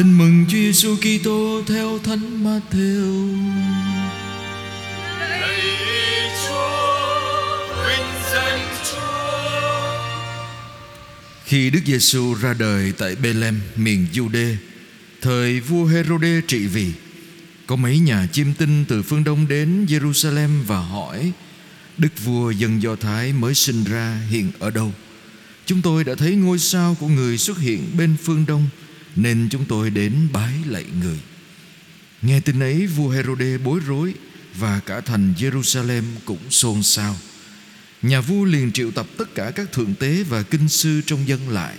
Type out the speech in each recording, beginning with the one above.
Tin mừng Chúa Giêsu Kitô theo Thánh Matthew. Khi Đức Giêsu ra đời tại Bethlehem, miền Jude, thời vua Herode trị vì, có mấy nhà chiêm tinh từ phương Đông đến Jerusalem và hỏi: Đức vua dân Do Thái mới sinh ra hiện ở đâu? Chúng tôi đã thấy ngôi sao của người xuất hiện bên phương Đông nên chúng tôi đến bái lạy người. Nghe tin ấy vua Herode bối rối và cả thành Jerusalem cũng xôn xao. Nhà vua liền triệu tập tất cả các thượng tế và kinh sư trong dân lại,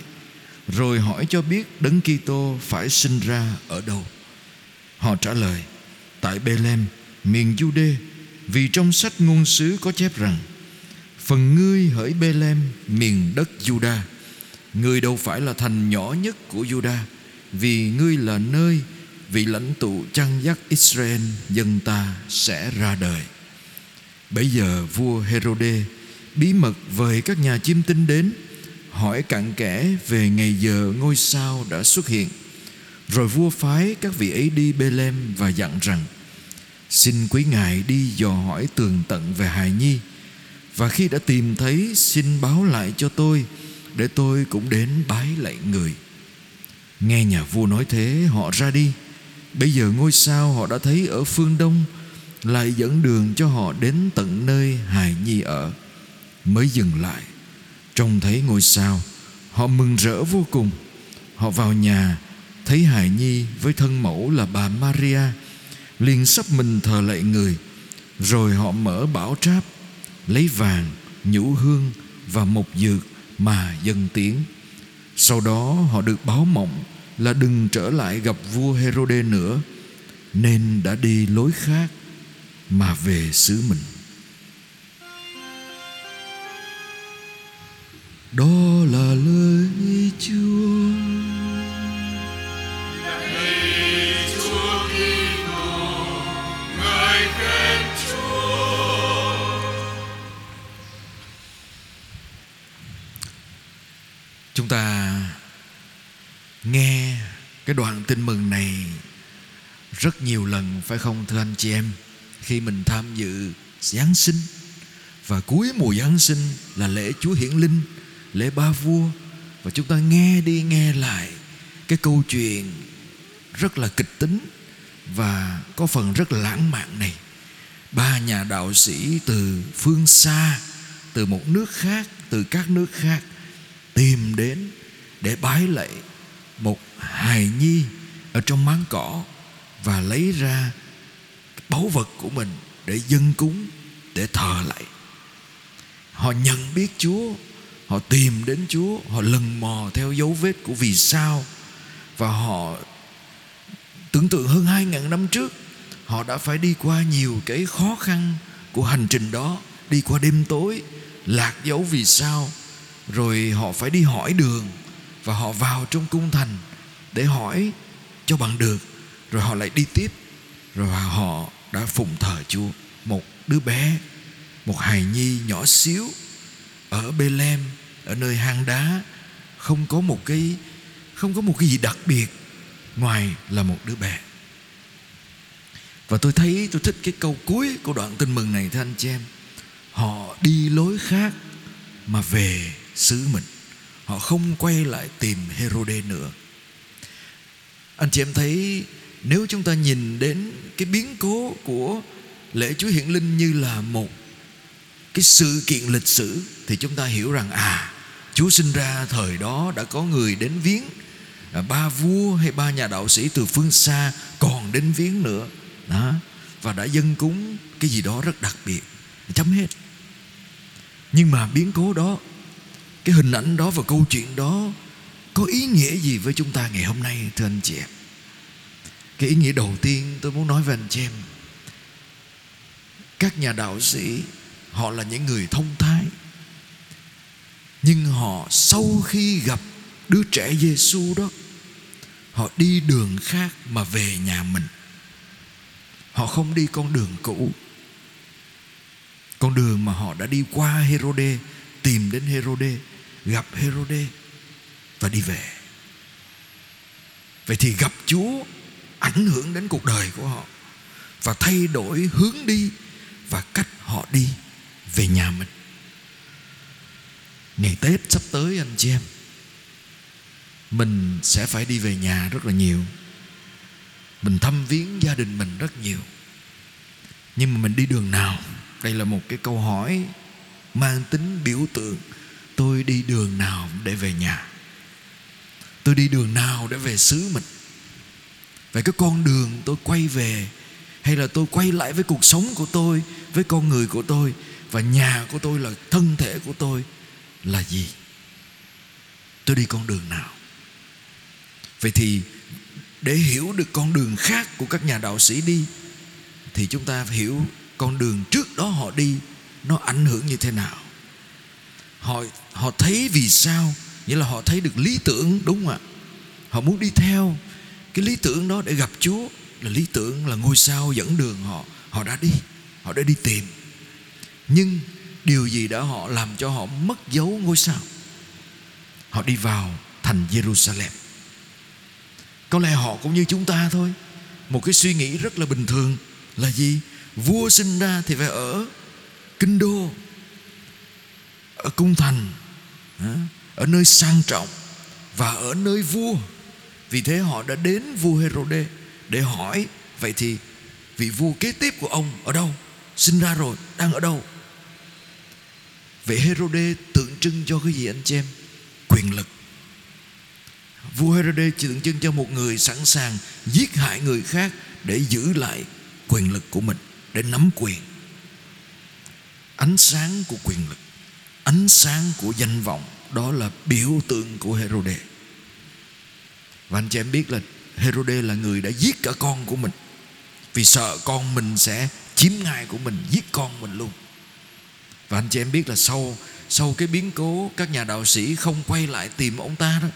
rồi hỏi cho biết Đấng Kitô phải sinh ra ở đâu. Họ trả lời: tại Bethlehem, miền Jude, vì trong sách ngôn sứ có chép rằng: Phần ngươi hỡi Bethlehem, miền đất Juda, ngươi đâu phải là thành nhỏ nhất của Juda, vì ngươi là nơi vị lãnh tụ chăn dắt Israel, dân ta sẽ ra đời. Bây giờ vua Herode bí mật vời các nhà chiêm tinh đến, hỏi cặn kẽ về ngày giờ ngôi sao đã xuất hiện. Rồi vua phái các vị ấy đi Bethlehem và dặn rằng: Xin quý ngài đi dò hỏi tường tận về hài nhi và khi đã tìm thấy, xin báo lại cho tôi, để tôi cũng đến bái lạy người. Nghe nhà vua nói thế họ ra đi. Bây giờ ngôi sao họ đã thấy ở phương đông Lại dẫn đường cho họ đến tận nơi hài nhi ở. Mới dừng lại Trông thấy ngôi sao Họ mừng rỡ vô cùng. Họ vào nhà Thấy hài nhi với thân mẫu là bà Maria liền sắp mình thờ lạy người. Rồi họ mở bảo tráp Lấy vàng, nhũ hương và mộc dược mà dân tiếng. Sau đó họ được báo mộng là đừng trở lại gặp vua Herode nữa, nên đã đi lối khác mà về xứ mình. Đó là tin mừng này rất nhiều lần phải không thưa anh chị em khi mình tham dự Giáng sinh và cuối mùa Giáng sinh là lễ Chúa Hiển Linh, lễ Ba Vua và chúng ta nghe đi nghe lại cái câu chuyện rất là kịch tính và có phần rất là lãng mạn này. Ba nhà đạo sĩ từ phương xa, từ một nước khác, từ các nước khác tìm đến để bái lạy một hài nhi ở trong máng cỏ và lấy ra báu vật của mình để dâng cúng, để thờ lại. Họ nhận biết chúa, họ tìm đến chúa, họ lần mò theo dấu vết của vì sao và họ tưởng tượng hơn hai ngàn năm trước, họ đã phải đi qua nhiều cái khó khăn của hành trình đó, đi qua đêm tối, lạc dấu vì sao, rồi họ phải đi hỏi đường và họ vào trong cung thành để hỏi cho bằng được. Rồi họ lại đi tiếp. Rồi họ đã phụng thờ Chúa. Một đứa bé, một hài nhi nhỏ xíu ở Bethlehem, ở nơi hang đá. Không có một cái, không có một cái gì đặc biệt ngoài là một đứa bé. Và tôi thấy tôi thích cái câu cuối của đoạn tin mừng này, thưa anh chị em. Họ đi lối khác mà về xứ mình. Họ không quay lại tìm Herode nữa anh chị em thấy nếu chúng ta nhìn đến cái biến cố của lễ Chúa Hiển Linh như là một cái sự kiện lịch sử thì chúng ta hiểu rằng à Chúa sinh ra thời đó đã có người đến viếng. À, ba vua hay ba nhà đạo sĩ từ phương xa còn đến viếng nữa. Đó. Và đã dâng cúng cái gì đó rất đặc biệt chấm hết. Nhưng mà biến cố đó cái hình ảnh đó và câu chuyện đó có ý nghĩa gì với chúng ta ngày hôm nay, thưa anh chị em cái ý nghĩa đầu tiên tôi muốn nói với anh chị em, các nhà đạo sĩ, họ là những người thông thái. Nhưng họ sau khi gặp đứa trẻ Giêsu đó, họ đi đường khác mà về nhà mình. Họ không đi con đường cũ. Con đường mà họ đã đi qua Herode, tìm đến Herode, gặp Herode và đi về. Vậy thì gặp chúa ảnh hưởng đến cuộc đời của họ và thay đổi hướng đi và cách họ đi về nhà mình. Ngày tết sắp tới, anh chị em, mình sẽ phải đi về nhà rất là nhiều. Mình thăm viếng gia đình mình rất nhiều. Nhưng mà mình đi đường nào? Đây là một cái câu hỏi mang tính biểu tượng. Tôi đi đường nào để về nhà? Tôi đi đường nào để về xứ mình? Vậy cái con đường tôi quay về, hay là tôi quay lại với cuộc sống của tôi, với con người của tôi và nhà của tôi là thân thể của tôi là gì? Tôi đi con đường nào? Vậy thì để hiểu được con đường khác của các nhà đạo sĩ đi, thì chúng ta phải hiểu con đường trước đó họ đi nó ảnh hưởng như thế nào. Họ họ thấy vì sao nghĩa là họ thấy được lý tưởng, đúng không ạ? Họ muốn đi theo. Cái lý tưởng đó để gặp chúa là lý tưởng là ngôi sao dẫn đường họ. Họ đã đi, họ đã đi tìm. Nhưng điều gì đã họ làm cho họ mất dấu ngôi sao? Họ đi vào thành Jerusalem. Có lẽ họ cũng như chúng ta thôi. Một cái suy nghĩ rất là bình thường là gì? Vua sinh ra thì phải ở kinh đô, ở cung thành ở nơi sang trọng và ở nơi vua. Vì thế họ đã đến vua Herode để hỏi, vậy thì vị vua kế tiếp của ông ở đâu? Sinh ra rồi, đang ở đâu? Vậy Herode tượng trưng cho cái gì anh chị em? Quyền lực. Vua Herode tượng trưng cho một người sẵn sàng giết hại người khác để giữ lại quyền lực của mình, để nắm quyền. Ánh sáng của quyền lực, ánh sáng của danh vọng đó là biểu tượng của Herode. Và anh chị em biết là Herode là người đã giết cả con của mình. Vì sợ con mình sẽ chiếm ngai của mình giết con mình luôn. Và anh chị em biết là sau sau cái biến cố, các nhà đạo sĩ không quay lại tìm ông ta đó,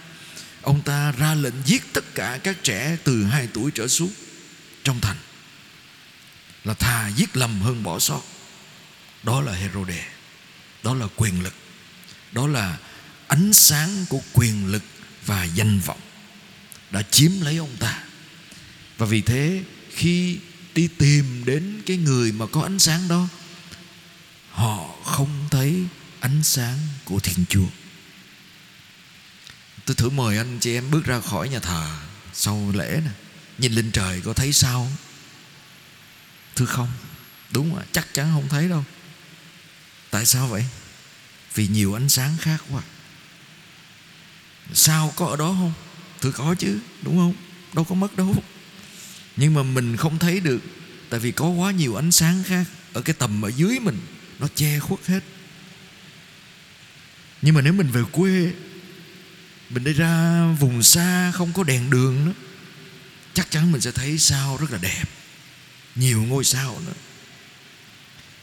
ông ta ra lệnh giết tất cả các trẻ từ 2 tuổi trở xuống trong thành, là thà giết lầm hơn bỏ sót. Đó là Herode. Đó là quyền lực. Đó là ánh sáng của quyền lực và danh vọng đã chiếm lấy ông ta. Và vì thế, khi đi tìm đến cái người mà có ánh sáng đó, họ không thấy ánh sáng của thiên chúa. Tôi thử mời anh chị em bước ra khỏi nhà thờ sau lễ nè. Nhìn lên trời có thấy sao thưa không? Đúng rồi, chắc chắn không thấy đâu. Tại sao vậy? Vì nhiều ánh sáng khác quá sao có ở đó không? Thử có chứ, đúng không? Đâu có mất đâu. Nhưng mà mình không thấy được, tại vì có quá nhiều ánh sáng khác ở cái tầm ở dưới mình, nó che khuất hết. Nhưng mà nếu mình về quê, mình đi ra vùng xa, không có đèn đường nữa, chắc chắn mình sẽ thấy sao rất là đẹp. Nhiều ngôi sao nữa.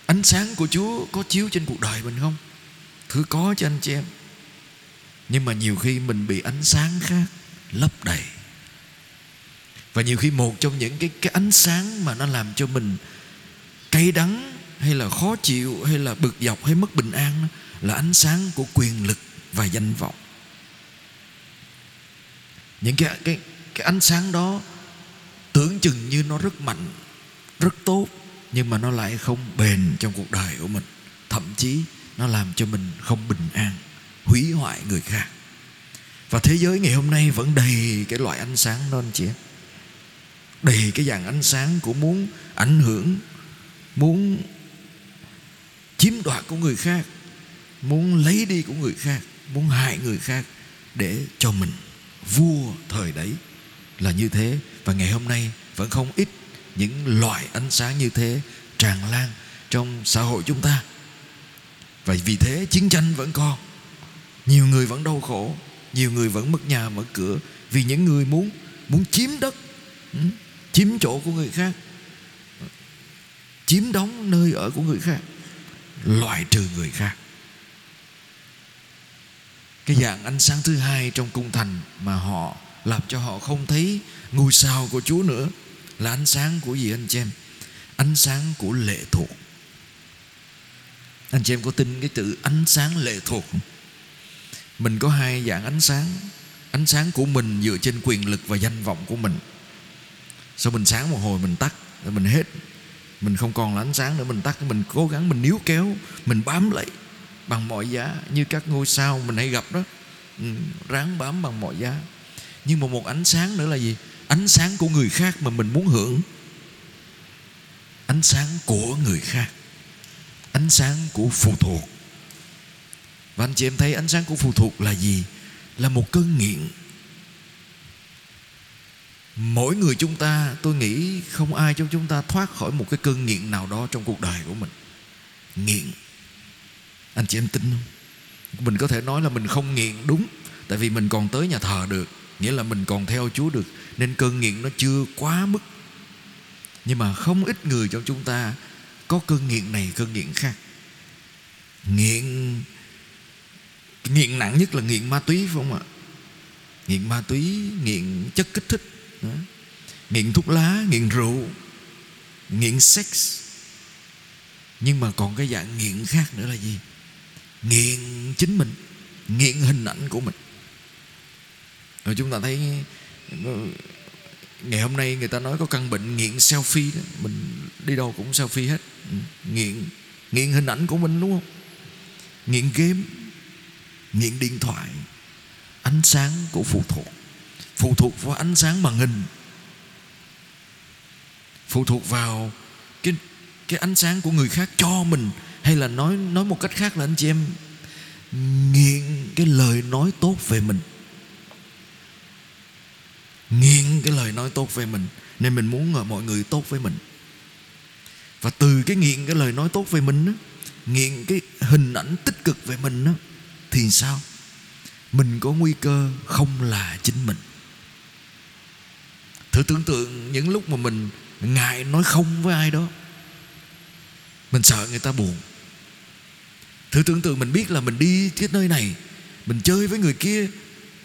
Ánh sáng của chúa có chiếu trên cuộc đời mình không? Thử có cho anh chị em nhưng mà nhiều khi mình bị ánh sáng khác lấp đầy. Và nhiều khi một trong những cái cái ánh sáng mà nó làm cho mình cay đắng, hay là khó chịu, hay là bực dọc, hay mất bình an là ánh sáng của quyền lực và danh vọng. Những cái cái cái ánh sáng đó tưởng chừng như nó rất mạnh, rất tốt, nhưng mà nó lại không bền trong cuộc đời của mình. Thậm chí nó làm cho mình không bình an hoại người khác. Và thế giới ngày hôm nay vẫn đầy cái loại ánh sáng đó anh chị. Đầy cái dạng ánh sáng của muốn ảnh hưởng, muốn chiếm đoạt của người khác, muốn lấy đi của người khác, muốn hại người khác để cho mình vua thời đấy là như thế. Và ngày hôm nay vẫn không ít những loại ánh sáng như thế tràn lan trong xã hội chúng ta. Và vì thế chiến tranh vẫn còn nhiều người vẫn đau khổ, nhiều người vẫn mất nhà mất cửa vì những người muốn muốn chiếm đất ừ, chiếm chỗ của người khác, chiếm đóng nơi ở của người khác, loại trừ người khác. Cái dạng ánh sáng thứ hai trong cung thành mà họ làm cho họ không thấy ngôi sao của Chúa nữa là ánh sáng của gì anh chị em? Ánh sáng của lệ thuộc. Anh chị em có tin cái từ ánh sáng lệ thuộc không? Mình có hai dạng ánh sáng. Ánh sáng của mình dựa trên quyền lực và danh vọng của mình. Sau mình sáng một hồi mình tắt rồi mình hết? Mình không còn là ánh sáng nữa, mình tắt. Mình cố gắng, mình níu kéo, mình bám lấy bằng mọi giá. Như các ngôi sao mình hay gặp đó. Ừ, ráng bám bằng mọi giá. Nhưng mà một ánh sáng nữa là gì? Ánh sáng của người khác mà mình muốn hưởng. Ánh sáng của người khác. Ánh sáng của phụ thuộc và anh chị em thấy ánh sáng của phụ thuộc là gì? Là một cơn nghiện. Mỗi người chúng ta, tôi nghĩ không ai trong chúng ta thoát khỏi một cái cơn nghiện nào đó trong cuộc đời của mình. Nghiện. Anh chị em tin không? Mình có thể nói là mình không nghiện đúng, tại vì mình còn tới nhà thờ được, nghĩa là mình còn theo chúa được, nên cơn nghiện nó chưa quá mức. Nhưng mà không ít người trong chúng ta có cơn nghiện này, cơn nghiện khác. Nghiện nghiện nặng nhất là nghiện ma túy, phải không ạ? Nghiện ma túy, nghiện chất kích thích, đó. nghiện thuốc lá, nghiện rượu, nghiện sex. Nhưng mà còn cái dạng nghiện khác nữa là gì? Nghiện chính mình, nghiện hình ảnh của mình. Rồi chúng ta thấy, ngày hôm nay người ta nói có căn bệnh nghiện selfie đó. Mình đi đâu cũng selfie hết. Ừ, nghiện nghiện hình ảnh của mình, đúng không? Nghiện game nghiện điện thoại ánh sáng của phụ thuộc. Phụ thuộc vào ánh sáng màn hình. Phụ thuộc vào cái cái ánh sáng của người khác cho mình. Hay là nói nói một cách khác là anh chị em nghiện cái lời nói tốt về mình. Nghiện cái lời nói tốt về mình. Nên mình muốn mọi người tốt với mình. Và từ cái nghiện cái lời nói tốt về mình đó, nghiện cái hình ảnh tích cực về mình đó, thì sao? Mình có nguy cơ không là chính mình. Thử tưởng tượng những lúc mà mình ngại nói không với ai đó, mình sợ người ta buồn. Thử tưởng tượng mình biết là mình đi cái nơi này, mình chơi với người kia,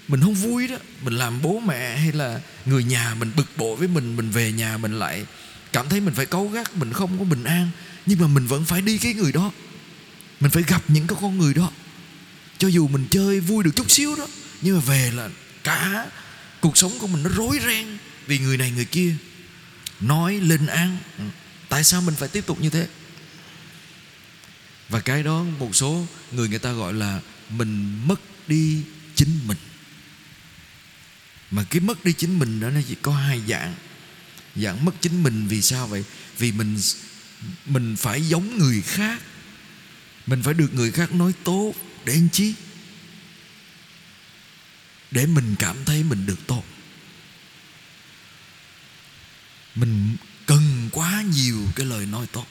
mình không vui đó, mình làm bố mẹ hay là người nhà mình bực bội với mình mình về nhà mình lại cảm thấy mình phải cấu gắt, mình không có bình an. Nhưng mà mình vẫn phải đi cái người đó. Mình phải gặp những cái con người đó cho dù mình chơi vui được chút xíu đó, nhưng mà về là cả cuộc sống của mình nó rối ren vì người này người kia. Nói lên án ừ, tại sao mình phải tiếp tục như thế? Và cái đó một số người người ta gọi là mình mất đi chính mình. Mà cái mất đi chính mình đó nó chỉ có hai dạng. Dạng mất chính mình vì sao vậy? Vì mình mình phải giống người khác. Mình phải được người khác nói tốt để làm chi để mình cảm thấy mình được tốt. Mình cần quá nhiều cái lời nói tốt.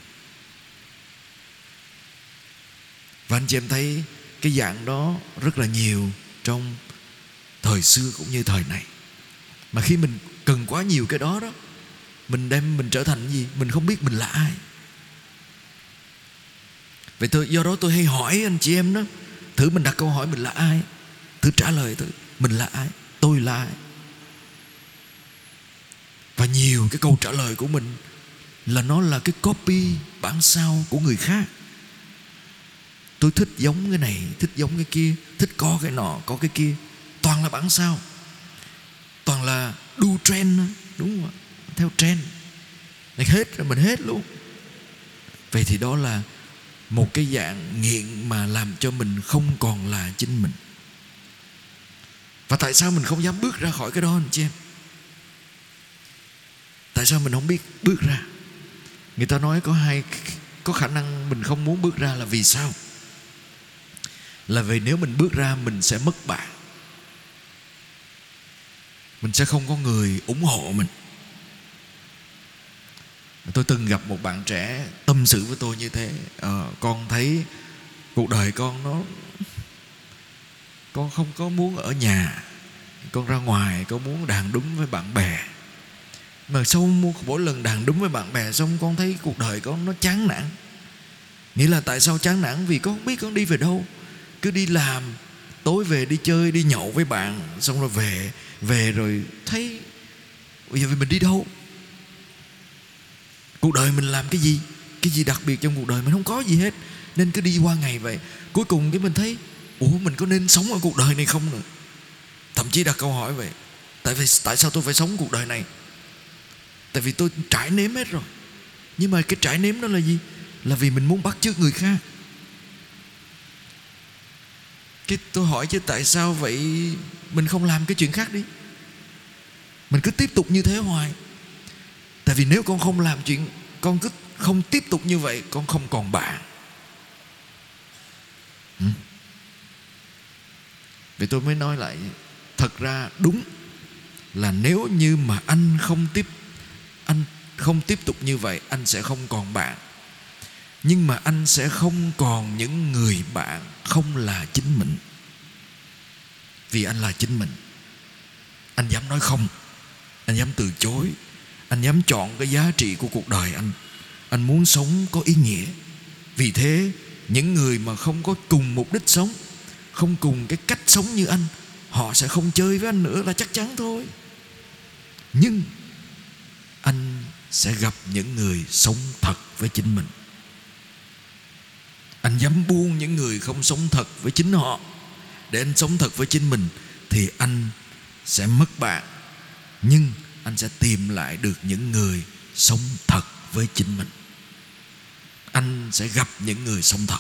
Và anh chị em thấy cái dạng đó rất là nhiều trong thời xưa cũng như thời này. Mà khi mình cần quá nhiều cái đó đó, mình đem mình trở thành gì, mình không biết mình là ai. Vậy tôi do đó tôi hay hỏi anh chị em đó thử mình đặt câu hỏi mình là ai? Thử trả lời thử mình là ai? Tôi là ai? Và nhiều cái câu trả lời của mình là nó là cái copy bản sao của người khác. Tôi thích giống cái này, thích giống cái kia, thích có cái nọ, có cái kia. Toàn là bản sao. Toàn là đu trend đúng không ạ? Theo trend. Này, hết rồi, mình hết luôn. Vậy thì đó là một cái dạng nghiện mà làm cho mình không còn là chính mình. Và tại sao mình không dám bước ra khỏi cái đó anh chị em? Tại sao mình không biết bước ra? Người ta nói có hai, có khả năng mình không muốn bước ra là vì sao? Là vì nếu mình bước ra, mình sẽ mất bạn. Mình sẽ không có người ủng hộ mình tôi từng gặp một bạn trẻ tâm sự với tôi như thế. À, con thấy cuộc đời con nó con không có muốn ở nhà. Con ra ngoài con muốn đàn đúng với bạn bè. Mà sau mỗi lần đàn đúng với bạn bè xong con thấy cuộc đời con nó chán nản. Nghĩa là tại sao chán nản? Vì con không biết con đi về đâu. Cứ đi làm tối về đi chơi đi nhậu với bạn xong rồi về về rồi thấy bây giờ mình đi đâu? Cuộc đời mình làm cái gì? Cái gì đặc biệt trong cuộc đời? Mình không có gì hết. Nên cứ đi qua ngày vậy. Cuối cùng cái mình thấy, ủa, mình có nên sống ở cuộc đời này không nữa? Thậm chí đặt câu hỏi vậy, tại vì, tại sao tôi phải sống cuộc đời này? Tại vì tôi trải nếm hết rồi. Nhưng mà cái trải nếm đó là gì? Là vì mình muốn bắt chước người khác. Cái tôi hỏi chứ tại sao vậy? Mình không làm cái chuyện khác đi. Mình cứ tiếp tục như thế hoài vì nếu con không làm chuyện, con cứ không tiếp tục như vậy, con không còn bạn ừ. vậy tôi mới nói lại, thật ra đúng là nếu như mà anh không tiếp, anh không tiếp tục như vậy, anh sẽ không còn bạn nhưng mà anh sẽ không còn những người bạn không là chính mình. Vì anh là chính mình. Anh dám nói không, anh dám từ chối anh dám chọn cái giá trị của cuộc đời anh. Anh muốn sống có ý nghĩa. Vì thế, những người mà không có cùng mục đích sống, không cùng cái cách sống như anh, họ sẽ không chơi với anh nữa là chắc chắn thôi. Nhưng anh sẽ gặp những người sống thật với chính mình. Anh dám buông những người không sống thật với chính họ. Để anh sống thật với chính mình, thì anh sẽ mất bạn. Nhưng anh sẽ tìm lại được những người sống thật với chính mình. Anh sẽ gặp những người sống thật.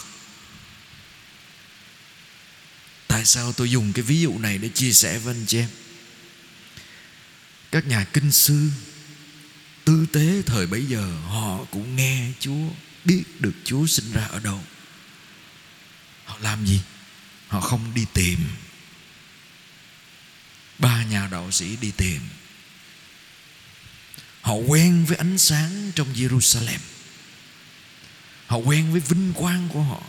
Tại sao tôi dùng cái ví dụ này để chia sẻ với anh chị em? Các nhà kinh sư, tư tế thời bấy giờ, họ cũng nghe chúa, biết được chúa sinh ra ở đâu. Họ làm gì? Họ không đi tìm. Ba nhà đạo sĩ đi tìm họ quen với ánh sáng trong Jerusalem. Họ quen với vinh quang của họ.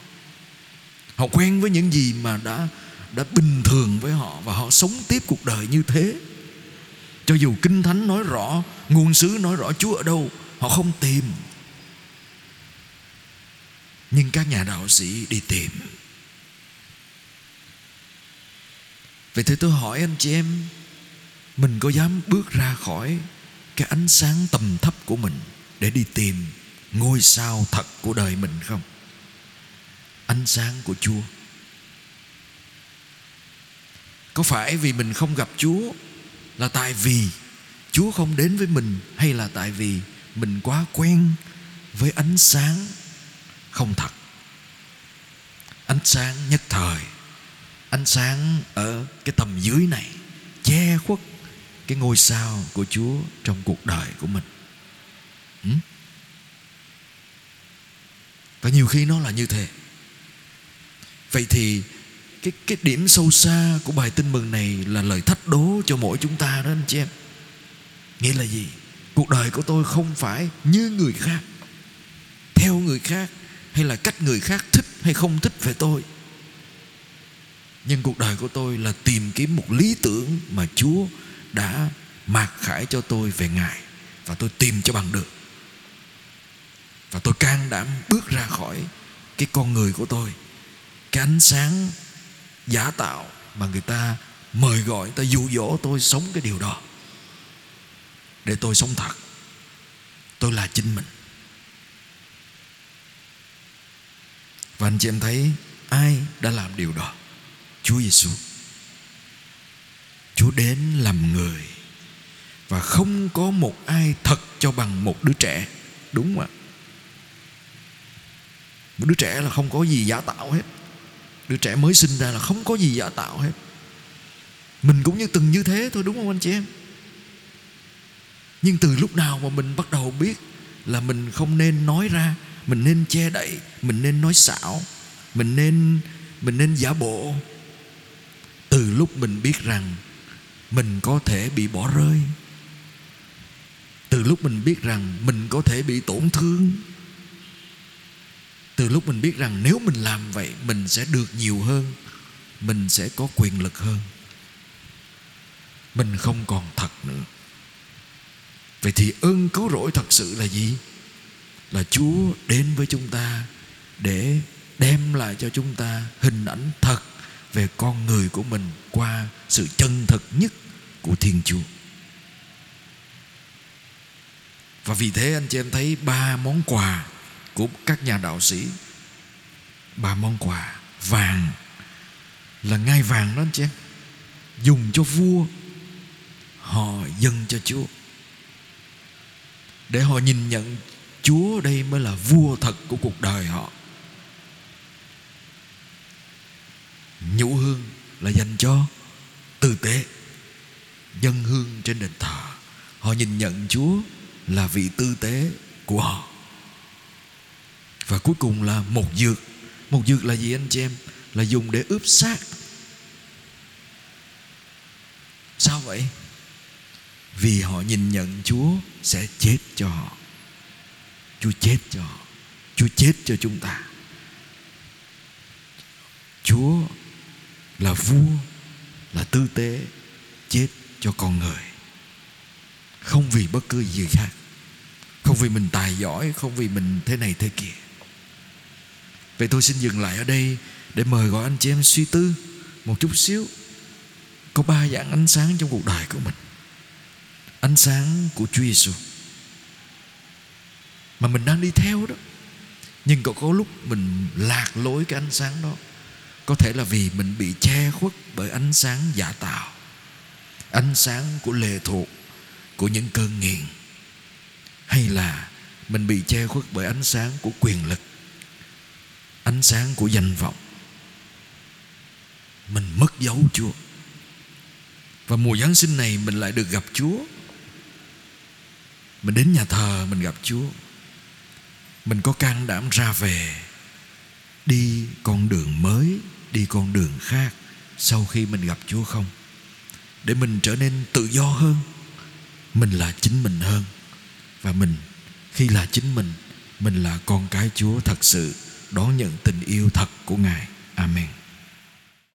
Họ quen với những gì mà đã đã bình thường với họ và họ sống tiếp cuộc đời như thế. Cho dù kinh thánh nói rõ, nguồn sứ nói rõ chúa ở đâu, họ không tìm. Nhưng các nhà đạo sĩ đi tìm. Vậy thì tôi hỏi anh chị em, mình có dám bước ra khỏi cái ánh sáng tầm thấp của mình để đi tìm ngôi sao thật của đời mình không? Ánh sáng của chúa. Có phải vì mình không gặp chúa là tại vì chúa không đến với mình hay là tại vì mình quá quen với ánh sáng không thật? Ánh sáng nhất thời, ánh sáng ở cái tầm dưới này, che khuất cái ngôi sao của Chúa trong cuộc đời của mình. Ừ? Và nhiều khi nó là như thế. Vậy thì cái cái điểm sâu xa của bài tin mừng này là lời thách đố cho mỗi chúng ta đó anh chị em. Nghĩa là gì? Cuộc đời của tôi không phải như người khác, theo người khác hay là cách người khác thích hay không thích về tôi nhưng cuộc đời của tôi là tìm kiếm một lý tưởng mà Chúa đã mặc khải cho tôi về Ngài và tôi tìm cho bằng được. Và tôi can đảm bước ra khỏi cái con người của tôi, cái ánh sáng giả tạo mà người ta mời gọi, người ta dụ dỗ tôi sống cái điều đó. Để tôi sống thật. Tôi là chính mình. Và anh chị em thấy ai đã làm điều đó? Chúa Giêsu. Chúa đến làm người và không có một ai thật cho bằng một đứa trẻ. Đúng không ạ? Một đứa trẻ là không có gì giả tạo hết. Đứa trẻ mới sinh ra là không có gì giả tạo hết. Mình cũng như từng như thế thôi đúng không anh chị em? Nhưng từ lúc nào mà mình bắt đầu biết là mình không nên nói ra, mình nên che đậy, mình nên nói xạo, mình nên mình nên giả bộ, từ lúc mình biết rằng mình có thể bị bỏ rơi. Từ lúc mình biết rằng mình có thể bị tổn thương, từ lúc mình biết rằng nếu mình làm vậy, mình sẽ được nhiều hơn, mình sẽ có quyền lực hơn. Mình không còn thật nữa. Vậy thì ơn cứu rỗi thật sự là gì? Là chúa đến với chúng ta để đem lại cho chúng ta hình ảnh thật về con người của mình qua sự chân thực nhất của Thiên Chúa. Và vì thế anh chị em thấy ba món quà của các nhà đạo sĩ, ba món quà vàng là ngai vàng đó anh chị em, dùng cho vua, họ dâng cho Chúa để họ nhìn nhận Chúa đây mới là vua thật của cuộc đời họ nhũ hương là dành cho tư tế dân hương trên đền thờ. Họ nhìn nhận Chúa là vị tư tế của họ. Và cuối cùng là một dược. Một dược là gì anh chị em? Là dùng để ướp xác. Sao vậy? Vì họ nhìn nhận Chúa sẽ chết cho họ. Chúa chết cho họ. Chúa chết cho chúng ta. Chúa là vua, là tư tế, chết cho con người. Không vì bất cứ gì khác. Không vì mình tài giỏi, không vì mình thế này thế kia. Vậy tôi xin dừng lại ở đây để mời gọi anh chị em suy tư một chút xíu. Có ba dạng ánh sáng trong cuộc đời của mình. Ánh sáng của Chúa Giêsu mà mình đang đi theo đó. Nhưng có có lúc mình lạc lối cái ánh sáng đó có thể là vì mình bị che khuất bởi ánh sáng giả tạo, ánh sáng của lệ thuộc, của những cơn nghiện, hay là mình bị che khuất bởi ánh sáng của quyền lực, ánh sáng của danh vọng. Mình mất dấu Chúa. Và mùa Giáng sinh này mình lại được gặp Chúa. Mình đến nhà thờ, mình gặp Chúa. Mình có can đảm ra về, Đi con đường mới. Đi con đường khác Sau khi mình gặp Chúa không? Để mình trở nên tự do hơn, Mình là chính mình hơn. Và mình, khi là chính mình Mình là con cái Chúa thật sự Đón nhận tình yêu thật của Ngài. Amen.